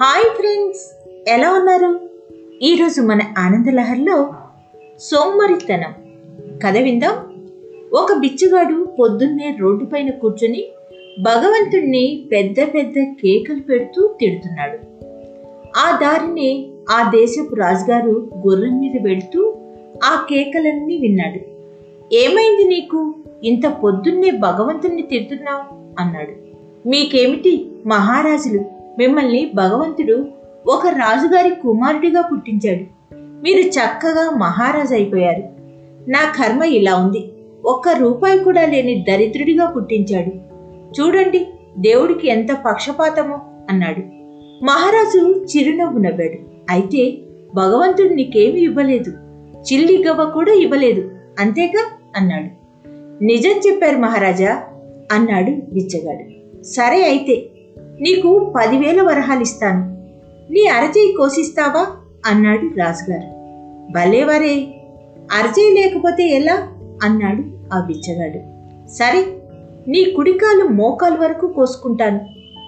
Hi friends ఎలా ఉన్నారు? ఈరోజు మన ఆనందలహర్లో సోమరితనం. కథ విందాం. ఒక బిచ్చగాడు పొద్దున్నే రోడ్డుపైన కూర్చొని భగవంతుణ్ణి పెద్ద పెద్ద కేకలు పెడుతూ తిడుతున్నాడు. ఆ దారిని ఆ దేశపు రాజుగారు గుర్రం మీద వెళుతూ ఆ కేకలన్నీ విన్నాడు. ఏమైంది నీకు? ఇంత పొద్దున్నే భగవంతుణ్ణి తిడుతున్నావు? అన్నాడు. మీకేమిటి మహారాజులు? మిమ్మల్ని భగవంతుడు ఒక రాజుగారి కుమారుడిగా పుట్టించాడు. మీరు చక్కగా మహారాజు అయిపోయారు. నా కర్మ ఇలా ఉంది. ఒక్క రూపాయి కూడా లేని దరిద్రుడిగా పుట్టించాడు. చూడండి దేవుడికి ఎంత పక్షపాతమో అన్నాడు. మహారాజు చిరునవ్వు నవ్వాడు. అయితే భగవంతుడు నీకేమీ ఇవ్వలేదు. చిల్లి గవ్వ కూడా ఇవ్వలేదు. అంతేగా? అన్నాడు. నిజం చెప్పారు మహారాజా అన్నాడు బిచ్చగాడు. సరే అయితే నీకు పదివేల వరహాలు ఇస్తాను నీ అరచేయి కోసిస్తావా? అన్నాడు రాజుగారు. భలేవరే. అరచేయి లేకపోతే ఎలా? అన్నాడు ఆ బిచ్చగాడు. సరే నీ కుడికాలు మోకాలు వరకు కోసుకుంటాను.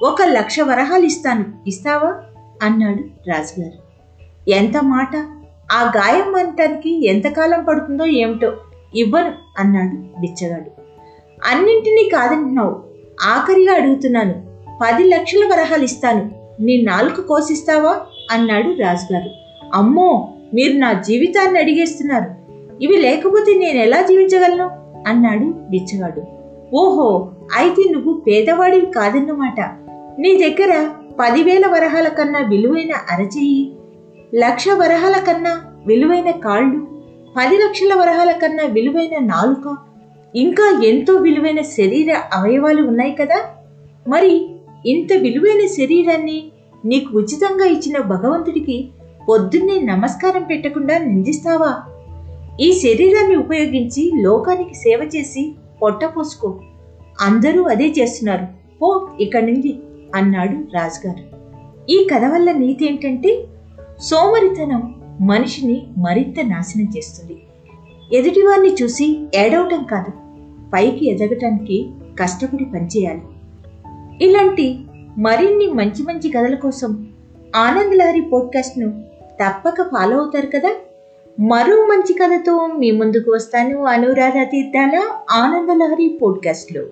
ఒక లక్ష వరహాలు ఇస్తాను ఇస్తావా? అన్నాడు రాజుగారు. ఎంత మాట? ఆ గాయం అనటానికి ఎంతకాలం పడుతుందో ఏమిటో ఇవ్వను అన్నాడు బిచ్చగాడు. అన్నింటినీ కాదంటున్నావు. ఆఖరిగా అడుగుతున్నాను. పది లక్షల వరహాలు ఇస్తాను. నీ నాలుగు కోసిస్తావా? అన్నాడు రాజుగారు. అమ్మో మీరు నా జీవితాన్ని అడిగేస్తున్నారు. ఇవి లేకపోతే నేను ఎలా జీవించగలను? అన్నాడు బిచ్చగాడు. ఓహో అయితే నువ్వు పేదవాడివి కాదన్నమాట. నీ దగ్గర పదివేల వరహాల కన్నా విలువైన అరచేయి లక్ష వరహాల కన్నా విలువైన కాళ్ళు పది లక్షల వరహాల కన్నా విలువైన నాలుక ఇంకా ఎంతో విలువైన శరీర అవయవాలు ఉన్నాయి కదా? మరి ఇంత విలువైన శరీరాన్ని నీకు ఉచితంగా ఇచ్చిన భగవంతుడికి పొద్దున్నే నమస్కారం పెట్టకుండా నిందిస్తావా? ఈ శరీరాన్ని ఉపయోగించి లోకానికి సేవ చేసి పొట్టపోసుకో అందరూ అదే చేస్తున్నారు. పో ఇక్కడి నుండి అన్నాడు రాజుగారు. ఈ కథ వల్ల నీతి ఏంటంటే సోమరితనం మనిషిని మరింత నాశనం చేస్తుంది. ఎదుటివారిని చూసి ఏడవటం కాదు పైకి ఎదగటానికి కష్టపడి పనిచేయాలి. ఇలాంటి మరిన్ని మంచి మంచి కథల కోసం ఆనంద్ లహరి పోడ్కాస్ట్ను తప్పక ఫాలో అవుతారు కదా? మరో మంచి కథతో మీ ముందుకు వస్తాను అనురాధ తీర్థాల ఆనందలహరి పోడ్కాస్ట్లో.